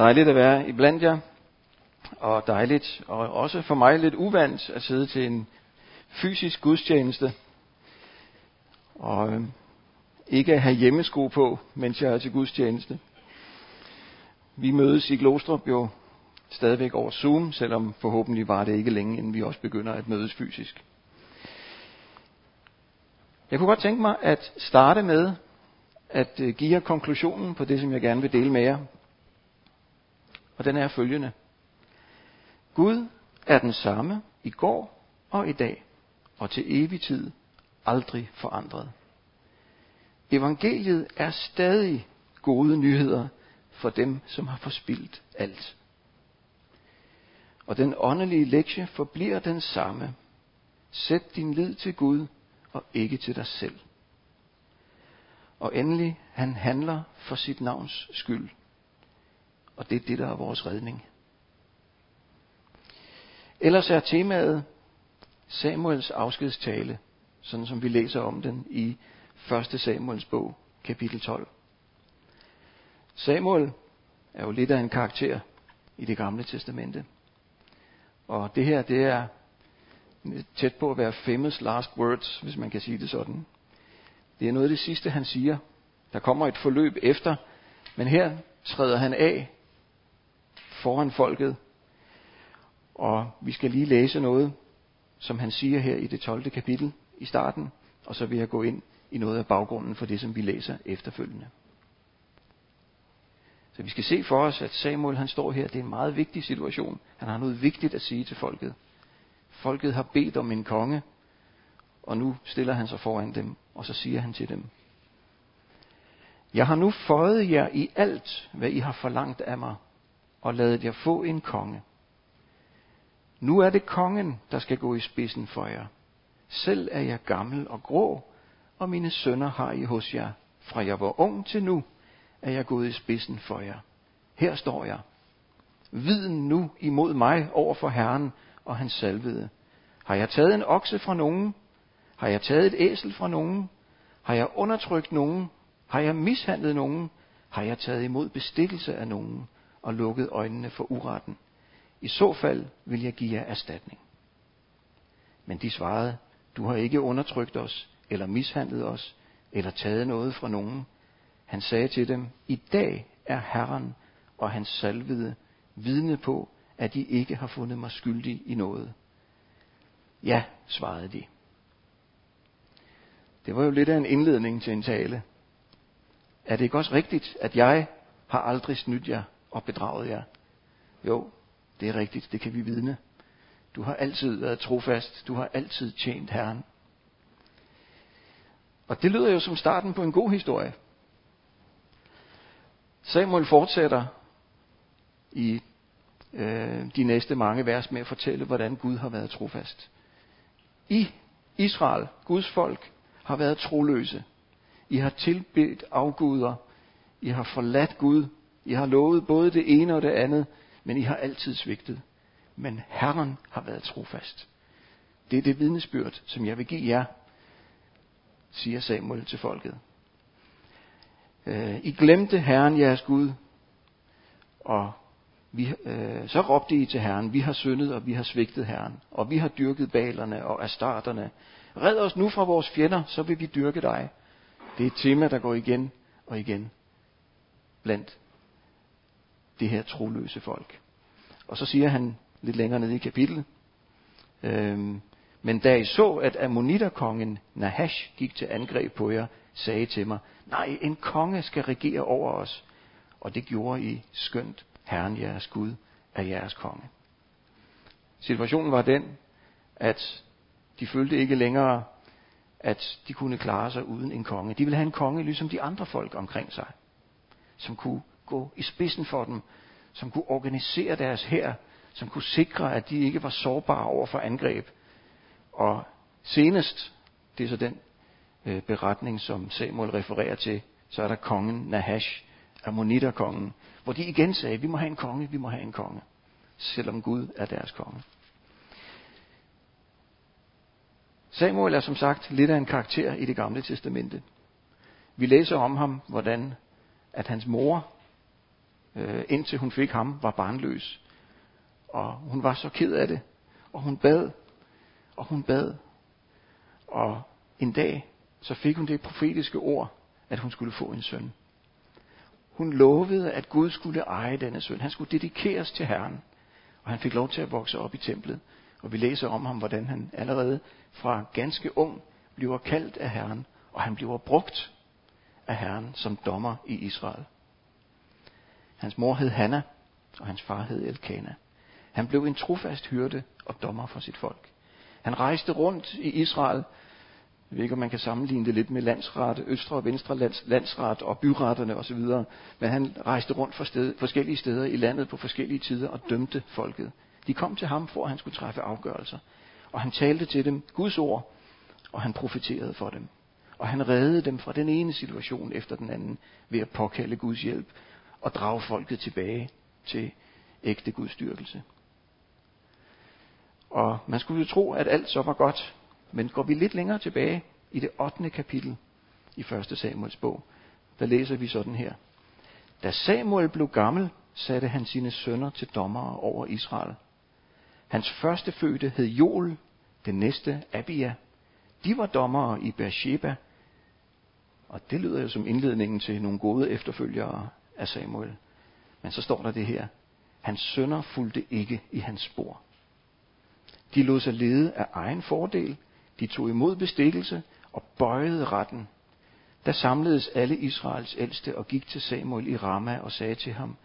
Dejligt at være i blandt jer, og dejligt, og også for mig lidt uvandt at sidde til en fysisk gudstjeneste, og øh, ikke at have hjemmesko på, mens jeg er til gudstjeneste. Vi mødes i Glostrup jo stadigvæk over Zoom, selvom forhåbentlig var det ikke længe, inden vi også begynder at mødes fysisk. Jeg kunne godt tænke mig at starte med at øh, give jer konklusionen på det, som jeg gerne vil dele med jer. Og den er følgende. Gud er den samme i går og i dag, og til evig tid aldrig forandret. Evangeliet er stadig gode nyheder for dem, som har forspildt alt. Og den åndelige lektie forbliver den samme. Sæt din lid til Gud og ikke til dig selv. Og endelig, han handler for sit navns skyld. Og det er det, der er vores redning. Ellers er temaet Samuels afskedstale, sådan som vi læser om den i 1. Samuels bog, kapitel 12. Samuel er jo lidt af en karakter i det gamle testamente. Og det her, det er tæt på at være famous last words, hvis man kan sige det sådan. Det er noget af det sidste, han siger. Der kommer et forløb efter, men her træder han af foran folket. Og vi skal lige læse noget, som han siger her i det 12. kapitel i starten, og så vil jeg gå ind i noget af baggrunden for det, som vi læser efterfølgende. Så vi skal se for os, at Samuel han står her. Det er en meget vigtig situation. Han har noget vigtigt at sige til folket. Folket har bedt om en konge, og nu stiller han sig foran dem, og så siger han til dem, Jeg har nu fået jer i alt, hvad I har forlangt af mig, og ladet jer få en konge. Nu er det kongen, der skal gå i spidsen for jer. Selv er jeg gammel og grå, og mine sønner har I hos jer. Fra jeg var ung til nu, er jeg gået i spidsen for jer. Her står jeg. Viden nu imod mig over for Herren og hans salvede. Har jeg taget en okse fra nogen? Har jeg taget et æsel fra nogen? Har jeg undertrykt nogen? Har jeg mishandlet nogen? Har jeg taget imod bestikkelse af nogen og lukket øjnene for uretten? I så fald vil jeg give jer erstatning. Men de svarede, du har ikke undertrykt os, eller mishandlet os, eller taget noget fra nogen. Han sagde til dem, i dag er Herren og hans salvede vidne på, at de ikke har fundet mig skyldig i noget. Ja, svarede de. Det var jo lidt af en indledning til en tale. Er det ikke også rigtigt, at jeg har aldrig snydt jer og bedraget jer? Jo, det er rigtigt, det kan vi vidne. Du har altid været trofast, du har altid tjent Herren. Og det lyder jo som starten på en god historie. Samuel fortsætter i øh, de næste mange vers med at fortælle, hvordan Gud har været trofast. I Israel, Guds folk, har været troløse. I har tilbedt afguder. I har forladt Gud. I har lovet både det ene og det andet, men I har altid svigtet. Men Herren har været trofast. Det er det vidnesbyrd, som jeg vil give jer, siger Samuel til folket. Øh, I glemte Herren jeres Gud, og vi, øh, så råbte I til Herren, vi har syndet, og vi har svigtet Herren, og vi har dyrket balerne og astarterne. Red os nu fra vores fjender, så vil vi dyrke dig. Det er et tema, der går igen og igen blandt det her troløse folk. Og så siger han lidt længere nede i kapitlet, øhm, men da I så, at ammoniterkongen Nahash gik til angreb på jer, sagde til mig, nej, en konge skal regere over os. Og det gjorde I skønt, Herren jeres Gud er jeres konge. Situationen var den, at de følte ikke længere, at de kunne klare sig uden en konge. De ville have en konge, ligesom de andre folk omkring sig, som kunne gå i spidsen for dem, som kunne organisere deres hær, som kunne sikre, at de ikke var sårbare over for angreb. Og senest, det er så den øh, beretning, som Samuel refererer til, så er der kongen Nahash, Ammoniterkongen, hvor de igen sagde, vi må have en konge, vi må have en konge, selvom Gud er deres konge. Samuel er som sagt lidt af en karakter i det gamle testamente. Vi læser om ham, hvordan at hans mor øh, indtil hun fik ham, var barnløs. Og hun var så ked af det. Og hun bad. Og hun bad. Og en dag, så fik hun det profetiske ord, at hun skulle få en søn. Hun lovede, at Gud skulle eje denne søn. Han skulle dedikeres til Herren. Og han fik lov til at vokse op i templet. Og vi læser om ham, hvordan han allerede fra ganske ung bliver kaldt af Herren, og han bliver brugt af Herren som dommer i Israel. Hans mor hed Hanna, og hans far hed Elkana. Han blev en trofast hyrde og dommer for sit folk. Han rejste rundt i Israel. Jeg ved ikke, om man kan sammenligne det lidt med landsret, østre og venstre lands, landsret og byretterne osv. Men han rejste rundt for sted, forskellige steder i landet på forskellige tider og dømte folket. De kom til ham, for at han skulle træffe afgørelser. Og han talte til dem Guds ord, og han profeterede for dem. Og han reddede dem fra den ene situation efter den anden ved at påkalde Guds hjælp og drage folket tilbage til ægte gudstyrkelse. Og man skulle jo tro, at alt så var godt. Men går vi lidt længere tilbage i det 8. kapitel i 1. Samuels bog, der læser vi sådan her. Da Samuel blev gammel, satte han sine sønner til dommere over Israel. Hans første fødte hed Joel, den næste Abia. De var dommere i Beersheba, og det lyder jo som indledningen til nogle gode efterfølgere af Samuel. Men så står der det her. Hans sønner fulgte ikke i hans spor. De lod sig lede af egen fordel. De tog imod bestikkelse og bøjede retten. Der samledes alle Israels ældste og gik til Samuel i Rama og sagde til ham,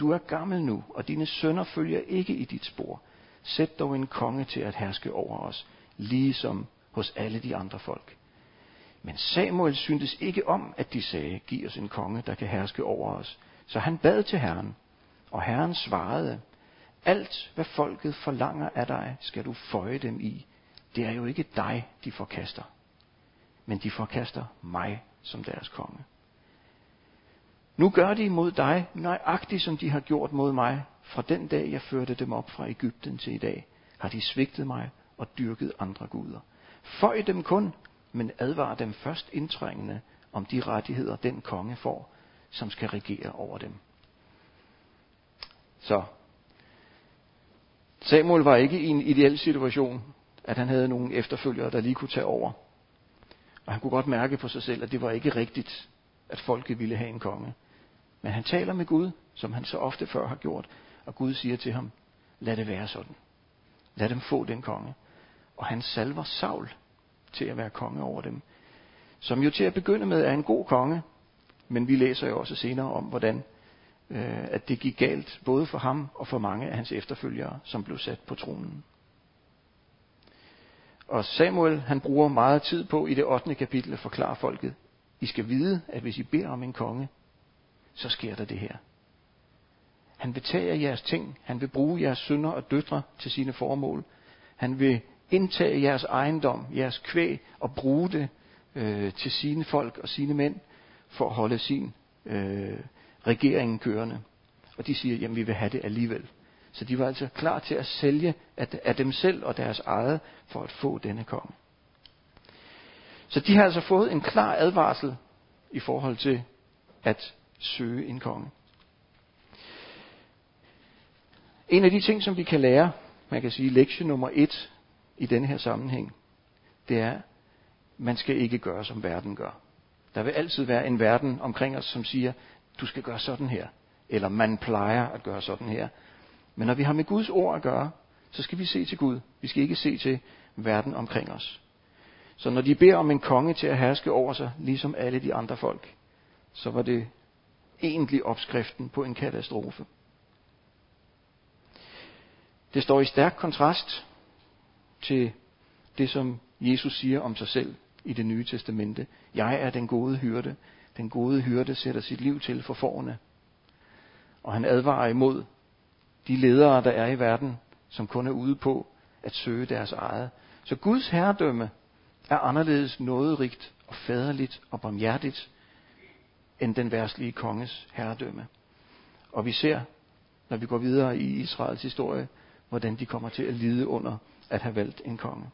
Du er gammel nu, og dine sønner følger ikke i dit spor. Sæt dog en konge til at herske over os, ligesom hos alle de andre folk. Men Samuel syntes ikke om, at de sagde, giv os en konge, der kan herske over os. Så han bad til Herren, og Herren svarede, alt hvad folket forlanger af dig, skal du føje dem i. Det er jo ikke dig, de forkaster, men de forkaster mig som deres konge. Nu gør de mod dig nøjagtigt, som de har gjort mod mig. Fra den dag, jeg førte dem op fra Ægypten til i dag, har de svigtet mig og dyrket andre guder. Føj dem kun, men advar dem først indtrængende om de rettigheder, den konge får, som skal regere over dem. Så Samuel var ikke i en ideel situation, at han havde nogle efterfølgere, der lige kunne tage over. Og han kunne godt mærke på sig selv, at det var ikke rigtigt, at folket ville have en konge. Men han taler med Gud, som han så ofte før har gjort, og Gud siger til ham, lad det være sådan. Lad dem få den konge. Og han salver Saul til at være konge over dem. Som jo til at begynde med er en god konge, men vi læser jo også senere om, hvordan øh, at det gik galt både for ham og for mange af hans efterfølgere, som blev sat på tronen. Og Samuel, han bruger meget tid på i det 8. kapitel at forklare folket, I skal vide, at hvis I beder om en konge, så sker der det her. Han vil tage jeres ting, han vil bruge jeres sønner og døtre til sine formål. Han vil indtage jeres ejendom, jeres kvæg og bruge det øh, til sine folk og sine mænd for at holde sin øh, regering kørende. Og de siger, jamen vi vil have det alligevel. Så de var altså klar til at sælge af, af dem selv og deres eget for at få denne konge. Så de har altså fået en klar advarsel i forhold til at søge en konge. En af de ting, som vi kan lære, man kan sige lektie nummer et i denne her sammenhæng, det er, man skal ikke gøre, som verden gør. Der vil altid være en verden omkring os, som siger, du skal gøre sådan her. Eller man plejer at gøre sådan her. Men når vi har med Guds ord at gøre, så skal vi se til Gud. Vi skal ikke se til verden omkring os. Så når de beder om en konge til at herske over sig, ligesom alle de andre folk, så var det egentlig opskriften på en katastrofe. Det står i stærk kontrast til det, som Jesus siger om sig selv i det nye testamente. Jeg er den gode hyrde. Den gode hyrde sætter sit liv til for forne. Og han advarer imod de ledere, der er i verden, som kun er ude på at søge deres eget. Så Guds herredømme er anderledes nåderigt og faderligt og barmhjertigt end den værtslige konges herredømme. Og vi ser, når vi går videre i Israels historie, hvordan de kommer til at lide under at have valgt en konge.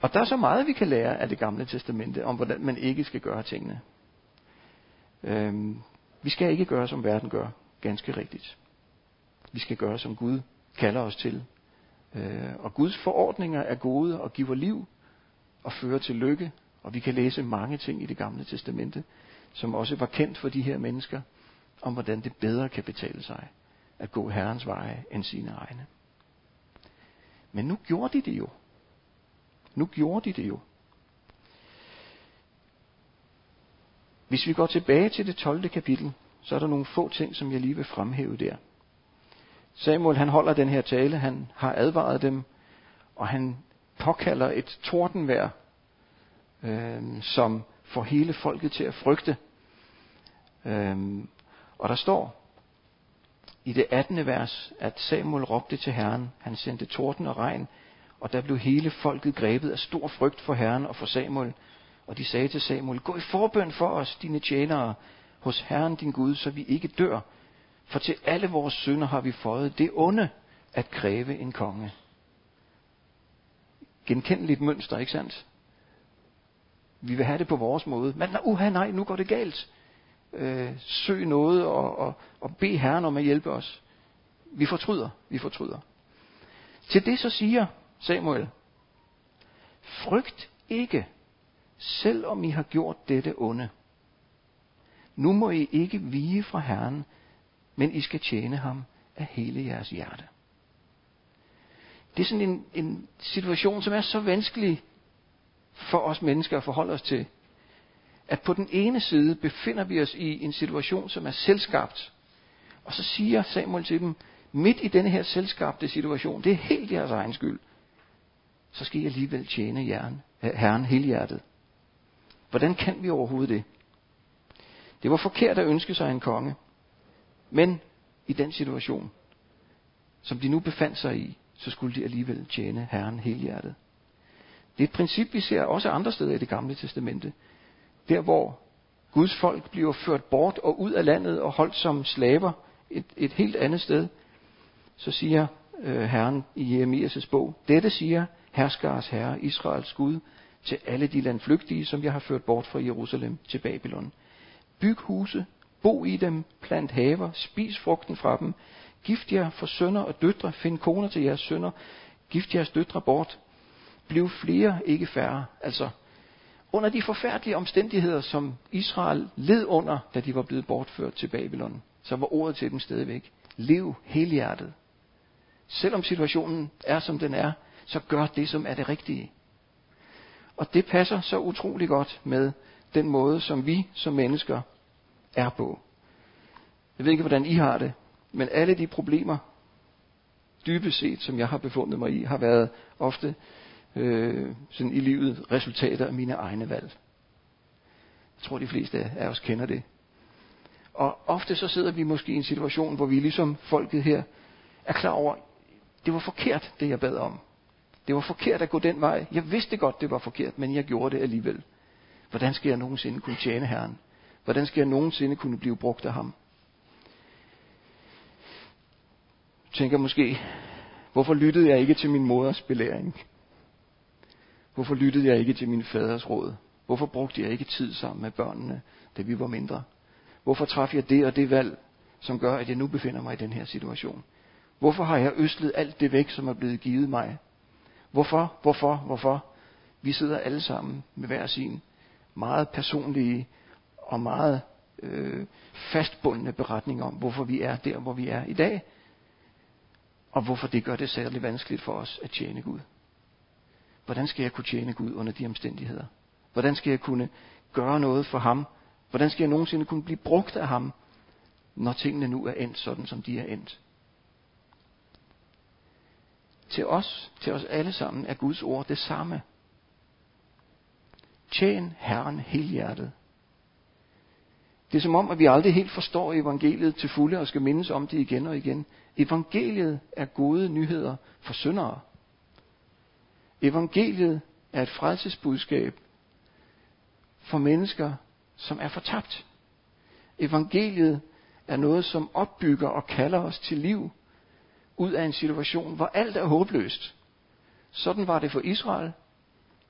Og der er så meget, vi kan lære af det gamle testamente, om hvordan man ikke skal gøre tingene. Øhm, Vi skal ikke gøre, som verden gør, ganske rigtigt. Vi skal gøre, som Gud kalder os til. Øh, og Guds forordninger er gode og giver liv og fører til lykke. Og vi kan læse mange ting i det gamle testamente, som også var kendt for de her mennesker, om hvordan det bedre kan betale sig at gå Herrens veje end sine egne. Men nu gjorde de det jo. Nu gjorde de det jo. Hvis vi går tilbage til det 12. kapitel, så er der nogle få ting, som jeg lige vil fremhæve der. Samuel han holder den her tale, han har advaret dem, og han påkalder et tordenvær, øh, som får hele folket til at frygte. Øh, og der står i det 18. vers, at Samuel råbte til Herren, han sendte torden og regn, og der blev hele folket grebet af stor frygt for Herren og for Samuel. Og de sagde til Samuel, gå i forbøn for os, dine tjenere, hos Herren din Gud, så vi ikke dør. For til alle vores sønder har vi fået det onde at kræve en konge. Genkendeligt mønster, ikke sandt? Vi vil have det på vores måde. Men uha, nej, nu går det galt. Øh, søg noget og, og, og bed Herren om at hjælpe os. Vi fortryder, vi fortryder. Til det så siger Samuel, frygt ikke, selvom I har gjort dette onde. Nu må I ikke vige fra Herren, men I skal tjene ham af hele jeres hjerte. Det er sådan en, en situation, som er så vanskelig for os mennesker at forholde os til. At på den ene side befinder vi os i en situation, som er selskabt. Og så siger Samuel til dem, midt i denne her selskabte situation, det er helt jeres egen skyld, så skal I alligevel tjene Herren, Herren helhjertet. Hvordan kan vi overhovedet det? Det var forkert at ønske sig en konge. Men i den situation, som de nu befandt sig i, så skulle de alligevel tjene Herren helhjertet. Det er et princip, vi ser også andre steder i det gamle testamente. Der hvor Guds folk bliver ført bort og ud af landet og holdt som slaver et, et helt andet sted, så siger øh, Herren i Jeremias' bog, dette siger herskars herre, Israels Gud, til alle de landflygtige, som jeg har ført bort fra Jerusalem til Babylon. Byg huse, bo i dem, plant haver, spis frugten fra dem, gift jer for sønner og døtre, find koner til jeres sønner, gift jeres døtre bort, bliv flere, ikke færre. Altså, under de forfærdelige omstændigheder, som Israel led under, da de var blevet bortført til Babylon, så var ordet til dem stadigvæk, lev helhjertet. Selvom situationen er, som den er, så gør det, som er det rigtige. Og det passer så utrolig godt med den måde, som vi som mennesker er på. Jeg ved ikke, hvordan I har det, men alle de problemer, dybest set, som jeg har befundet mig i, har været ofte øh, sådan i livet resultater af mine egne valg. Jeg tror, de fleste af os kender det. Og ofte så sidder vi måske i en situation, hvor vi ligesom folket her er klar over, det var forkert, det jeg bad om. Det var forkert at gå den vej. Jeg vidste godt, det var forkert, men jeg gjorde det alligevel. Hvordan skal jeg nogensinde kunne tjene Herren? Hvordan skal jeg nogensinde kunne blive brugt af ham? Jeg tænker måske, hvorfor lyttede jeg ikke til min moders belæring? Hvorfor lyttede jeg ikke til min faders råd? Hvorfor brugte jeg ikke tid sammen med børnene, da vi var mindre? Hvorfor traf jeg det og det valg, som gør, at jeg nu befinder mig i den her situation? Hvorfor har jeg østlet alt det væk, som er blevet givet mig? Hvorfor, hvorfor, hvorfor? Vi sidder alle sammen med hver sin meget personlige og meget øh, fastbundne beretning om, hvorfor vi er der, hvor vi er i dag, og hvorfor det gør det særlig vanskeligt for os at tjene Gud. Hvordan skal jeg kunne tjene Gud under de omstændigheder? Hvordan skal jeg kunne gøre noget for ham? Hvordan skal jeg nogensinde kunne blive brugt af ham, når tingene nu er endt sådan, som de er endt? Til os, til os alle sammen, er Guds ord det samme. Tjen Herren helhjertet. Det er som om, at vi aldrig helt forstår evangeliet til fulde og skal mindes om det igen og igen. Evangeliet er gode nyheder for syndere. Evangeliet er et frelsesbudskab for mennesker, som er fortabt. Evangeliet er noget, som opbygger og kalder os til liv ud af en situation, hvor alt er håbløst. Sådan var det for Israel,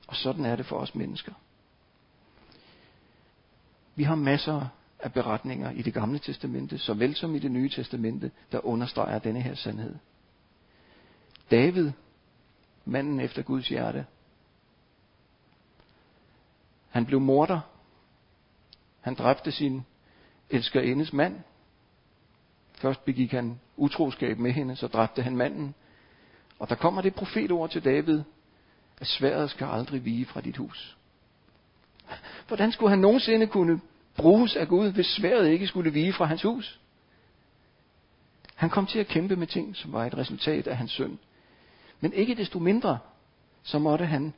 og sådan er det for os mennesker. Vi har masser af beretninger i det gamle testamente, såvel som i det nye testamente, der understreger denne her sandhed. David, manden efter Guds hjerte, han blev morder. Han dræbte sin elskerindes mand. Først begik han utroskab med hende, så dræbte han manden. Og der kommer det profetord til David, at sværet skal aldrig vige fra dit hus. Hvordan skulle han nogensinde kunne bruges af Gud, hvis sværet ikke skulle vige fra hans hus? Han kom til at kæmpe med ting, som var et resultat af hans synd. Men ikke desto mindre, så måtte han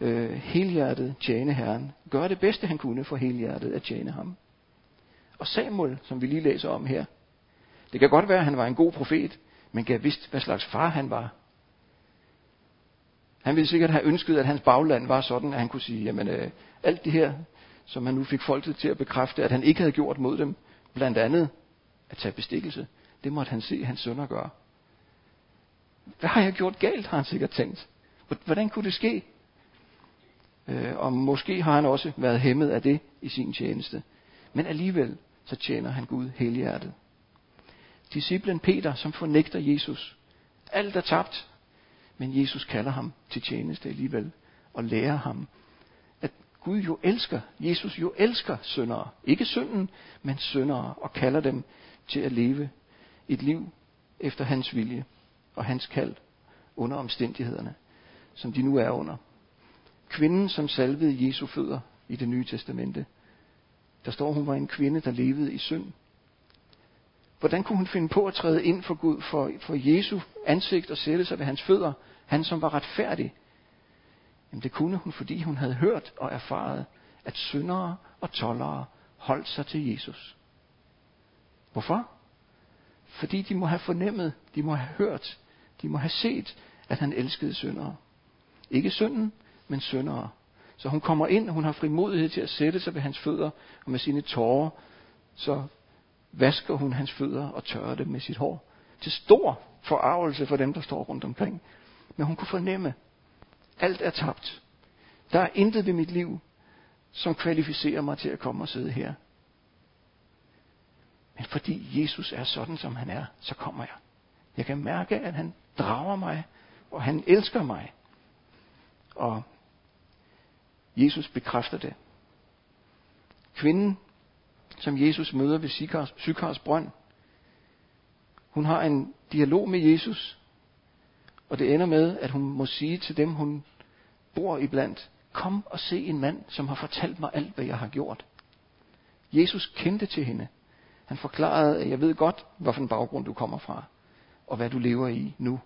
øh, helhjertet tjene Herren. Gøre det bedste, han kunne for helhjertet at tjene ham. Og Samuel, som vi lige læser om her, det kan godt være, at han var en god profet, men gav vidst, hvad slags far han var. Han ville sikkert have ønsket, at hans bagland var sådan, at han kunne sige, jamen øh, alt det her, som han nu fik folket til at bekræfte, at han ikke havde gjort mod dem, blandt andet at tage bestikkelse, det måtte han se hans sønner gøre. Hvad har jeg gjort galt, har han sikkert tænkt. Hvordan kunne det ske? Øh, og måske har han også været hæmmet af det i sin tjeneste. Men alligevel, så tjener han Gud helhjertet. Disciplen Peter, som fornægter Jesus. Alt er tabt. Men Jesus kalder ham til tjeneste alligevel. Og lærer ham, at Gud jo elsker, Jesus jo elsker syndere. Ikke synden, men syndere. Og kalder dem til at leve et liv efter hans vilje og hans kald under omstændighederne, som de nu er under. Kvinden, som salvede Jesu fødder i det nye testamente, der står, hun var en kvinde, der levede i synd. Hvordan kunne hun finde på at træde ind for Gud, for, for Jesu ansigt og sætte sig ved hans fødder, han som var retfærdig? Jamen det kunne hun, fordi hun havde hørt og erfaret, at syndere og tollere holdt sig til Jesus. Hvorfor? Fordi de må have fornemmet, de må have hørt, de må have set, at han elskede syndere. Ikke synden, men syndere. Så hun kommer ind, og hun har frimodighed til at sætte sig ved hans fødder, og med sine tårer, så vasker hun hans fødder og tørrer dem med sit hår. Til stor forarvelse for dem, der står rundt omkring. Men hun kunne fornemme, alt er tabt. Der er intet ved mit liv, som kvalificerer mig til at komme og sidde her. Men fordi Jesus er sådan, som han er, så kommer jeg. Jeg kan mærke, at han drager mig, og han elsker mig. Og Jesus bekræfter det. Kvinden, som Jesus møder ved Sykars, Sykars brønd, hun har en dialog med Jesus, og det ender med, at hun må sige til dem, hun bor iblandt, kom og se en mand, som har fortalt mig alt, hvad jeg har gjort. Jesus kendte til hende. Han forklarede, at jeg ved godt, hvilken baggrund du kommer fra, og hvad du lever i nu.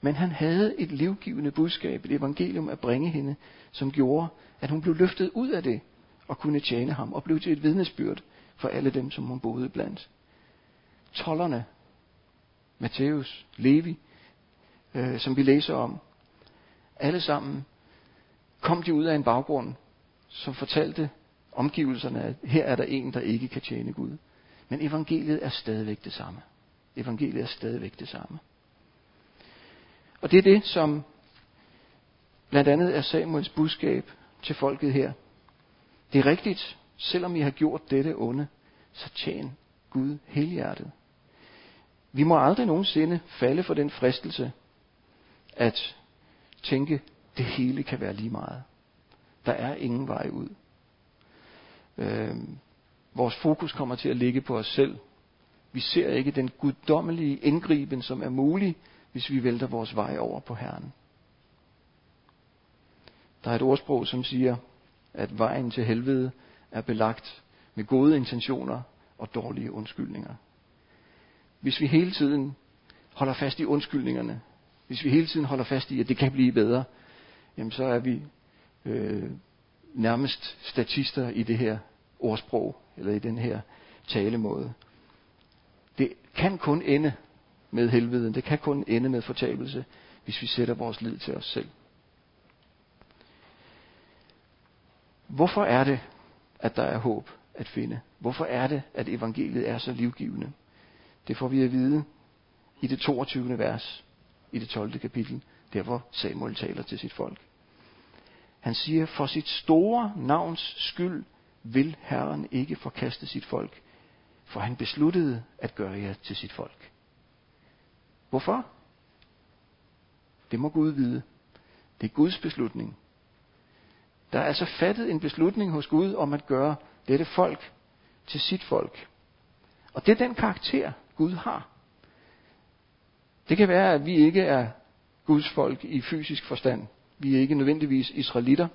Men han havde et livgivende budskab, et evangelium at bringe hende, som gjorde, at hun blev løftet ud af det og kunne tjene ham og blev til et vidnesbyrd for alle dem, som hun boede blandt. Tollerne, Matthæus, Levi, øh, som vi læser om, alle sammen kom de ud af en baggrund, som fortalte omgivelserne, at her er der en, der ikke kan tjene Gud. Men evangeliet er stadigvæk det samme. Evangeliet er stadigvæk det samme. Og det er det, som blandt andet er Samuels budskab til folket her. Det er rigtigt, selvom I har gjort dette onde, så tjen Gud helhjertet. Vi må aldrig nogensinde falde for den fristelse at tænke, det hele kan være lige meget. Der er ingen vej ud. Øh, vores fokus kommer til at ligge på os selv. Vi ser ikke den guddommelige indgriben, som er mulig hvis vi vælter vores vej over på Herren. Der er et ordsprog, som siger, at vejen til helvede er belagt med gode intentioner og dårlige undskyldninger. Hvis vi hele tiden holder fast i undskyldningerne, hvis vi hele tiden holder fast i, at det kan blive bedre, jamen så er vi øh, nærmest statister i det her ordsprog, eller i den her talemåde. Kan kun ende med helveden. Det kan kun ende med fortabelse, hvis vi sætter vores lid til os selv. Hvorfor er det, at der er håb at finde? Hvorfor er det, at evangeliet er så livgivende? Det får vi at vide i det 22. vers, i det 12. kapitel, der hvor Samuel taler til sit folk. Han siger, for sit store navns skyld vil Herren ikke forkaste sit folk, for han besluttede at gøre jer til sit folk. Hvorfor? Det må Gud vide. Det er Guds beslutning. Der er altså fattet en beslutning hos Gud om at gøre dette folk til sit folk. Og det er den karakter, Gud har. Det kan være, at vi ikke er Guds folk i fysisk forstand. Vi er ikke nødvendigvis israelitter,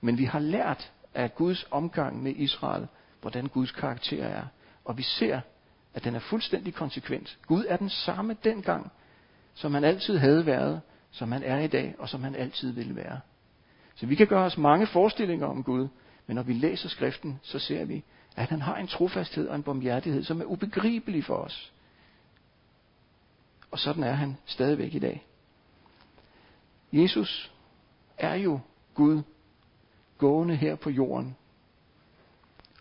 men vi har lært af Guds omgang med Israel, hvordan Guds karakter er. Og vi ser, at den er fuldstændig konsekvent. Gud er den samme dengang, som han altid havde været, som han er i dag, og som han altid vil være. Så vi kan gøre os mange forestillinger om Gud, men når vi læser skriften, så ser vi, at han har en trofasthed og en barmhjertighed, som er ubegribelig for os. Og sådan er han stadigvæk i dag. Jesus er jo Gud gående her på jorden.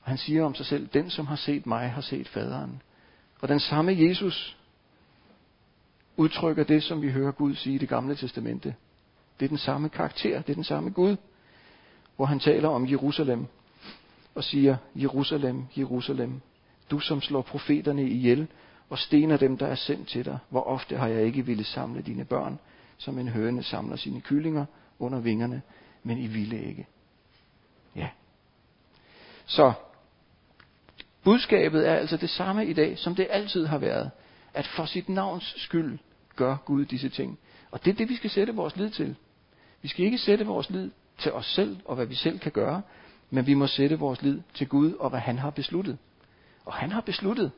Og han siger om sig selv, den som har set mig, har set faderen. Og den samme Jesus udtrykker det, som vi hører Gud sige i det gamle testamente. Det er den samme karakter, det er den samme Gud, hvor han taler om Jerusalem og siger, Jerusalem, Jerusalem, du som slår profeterne ihjel og stener dem, der er sendt til dig. Hvor ofte har jeg ikke ville samle dine børn, som en høne samler sine kyllinger under vingerne, men I ville ikke. Ja. Så budskabet er altså det samme i dag, som det altid har været. At for sit navns skyld gør Gud disse ting. Og det er det, vi skal sætte vores lid til. Vi skal ikke sætte vores lid til os selv og hvad vi selv kan gøre, men vi må sætte vores lid til Gud og hvad han har besluttet. Og han har besluttet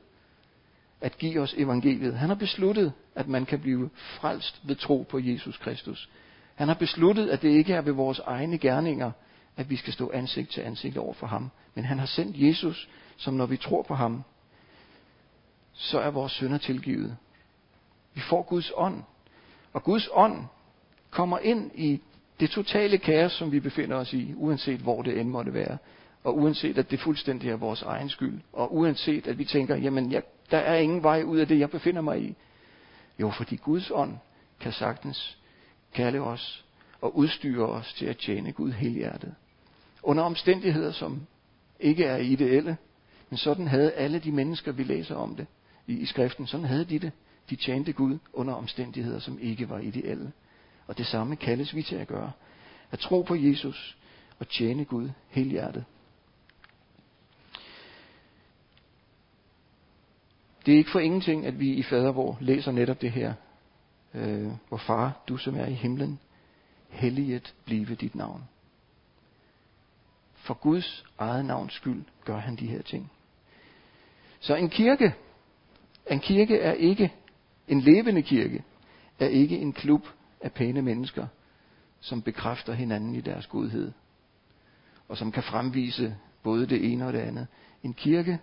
at give os evangeliet. Han har besluttet, at man kan blive frelst ved tro på Jesus Kristus. Han har besluttet, at det ikke er ved vores egne gerninger, at vi skal stå ansigt til ansigt over for ham. Men han har sendt Jesus, som når vi tror på ham, så er vores synder tilgivet. Vi får Guds ånd. Og Guds ånd kommer ind i det totale kaos, som vi befinder os i, uanset hvor det end måtte være. Og uanset at det fuldstændig er vores egen skyld. Og uanset at vi tænker, jamen jeg, der er ingen vej ud af det, jeg befinder mig i. Jo, fordi Guds ånd kan sagtens kalde os og udstyre os til at tjene Gud helhjertet. Under omstændigheder, som ikke er ideelle, men sådan havde alle de mennesker, vi læser om det i, i skriften, sådan havde de det. De tjente Gud under omstændigheder, som ikke var ideelle. Og det samme kaldes vi til at gøre. At tro på Jesus og tjene Gud helhjertet. Det er ikke for ingenting, at vi i fadervor læser netop det her. Øh, hvor far, du som er i himlen, helliget blive dit navn. For Guds eget navns skyld gør han de her ting. Så en kirke, en kirke er ikke, en levende kirke, er ikke en klub af pæne mennesker, som bekræfter hinanden i deres godhed, og som kan fremvise både det ene og det andet. En kirke,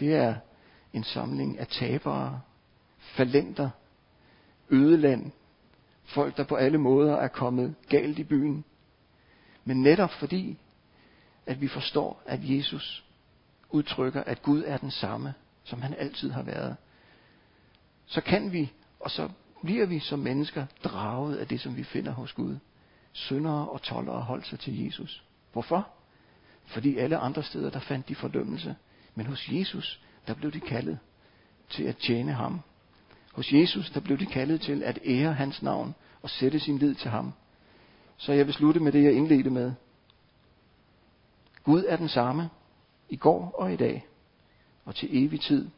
det er en samling af tabere, falenter, ødeland, folk, der på alle måder er kommet galt i byen. Men netop fordi, at vi forstår, at Jesus udtrykker, at Gud er den samme, som han altid har været, så kan vi, og så bliver vi som mennesker draget af det, som vi finder hos Gud. Syndere og tollere holdt sig til Jesus. Hvorfor? Fordi alle andre steder, der fandt de fordømmelse. Men hos Jesus, der blev de kaldet til at tjene ham. Hos Jesus, der blev de kaldet til at ære hans navn og sætte sin lid til ham. Så jeg vil slutte med det, jeg indledte med. Gud er den samme i går og i dag og til evig tid.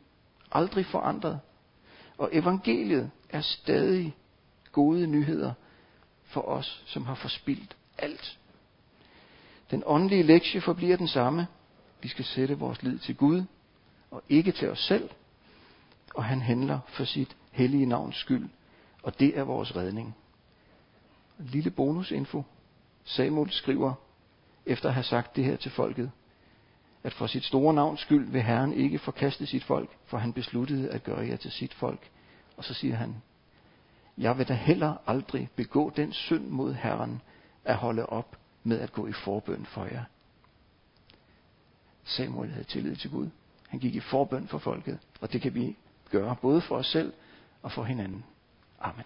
Aldrig forandret. Og evangeliet er stadig gode nyheder for os, som har forspildt alt. Den åndelige lektie forbliver den samme. Vi skal sætte vores lid til Gud og ikke til os selv. Og han handler for sit hellige navns skyld. Og det er vores redning. Lille bonusinfo. Samuel skriver, efter at have sagt det her til folket, at for sit store navns skyld vil Herren ikke forkaste sit folk, for han besluttede at gøre jer til sit folk. Og så siger han, jeg vil da heller aldrig begå den synd mod Herren at holde op med at gå i forbøn for jer. Samuel havde tillid til Gud. Han gik i forbøn for folket, og det kan vi gøre både for os selv og for hinanden. Amen.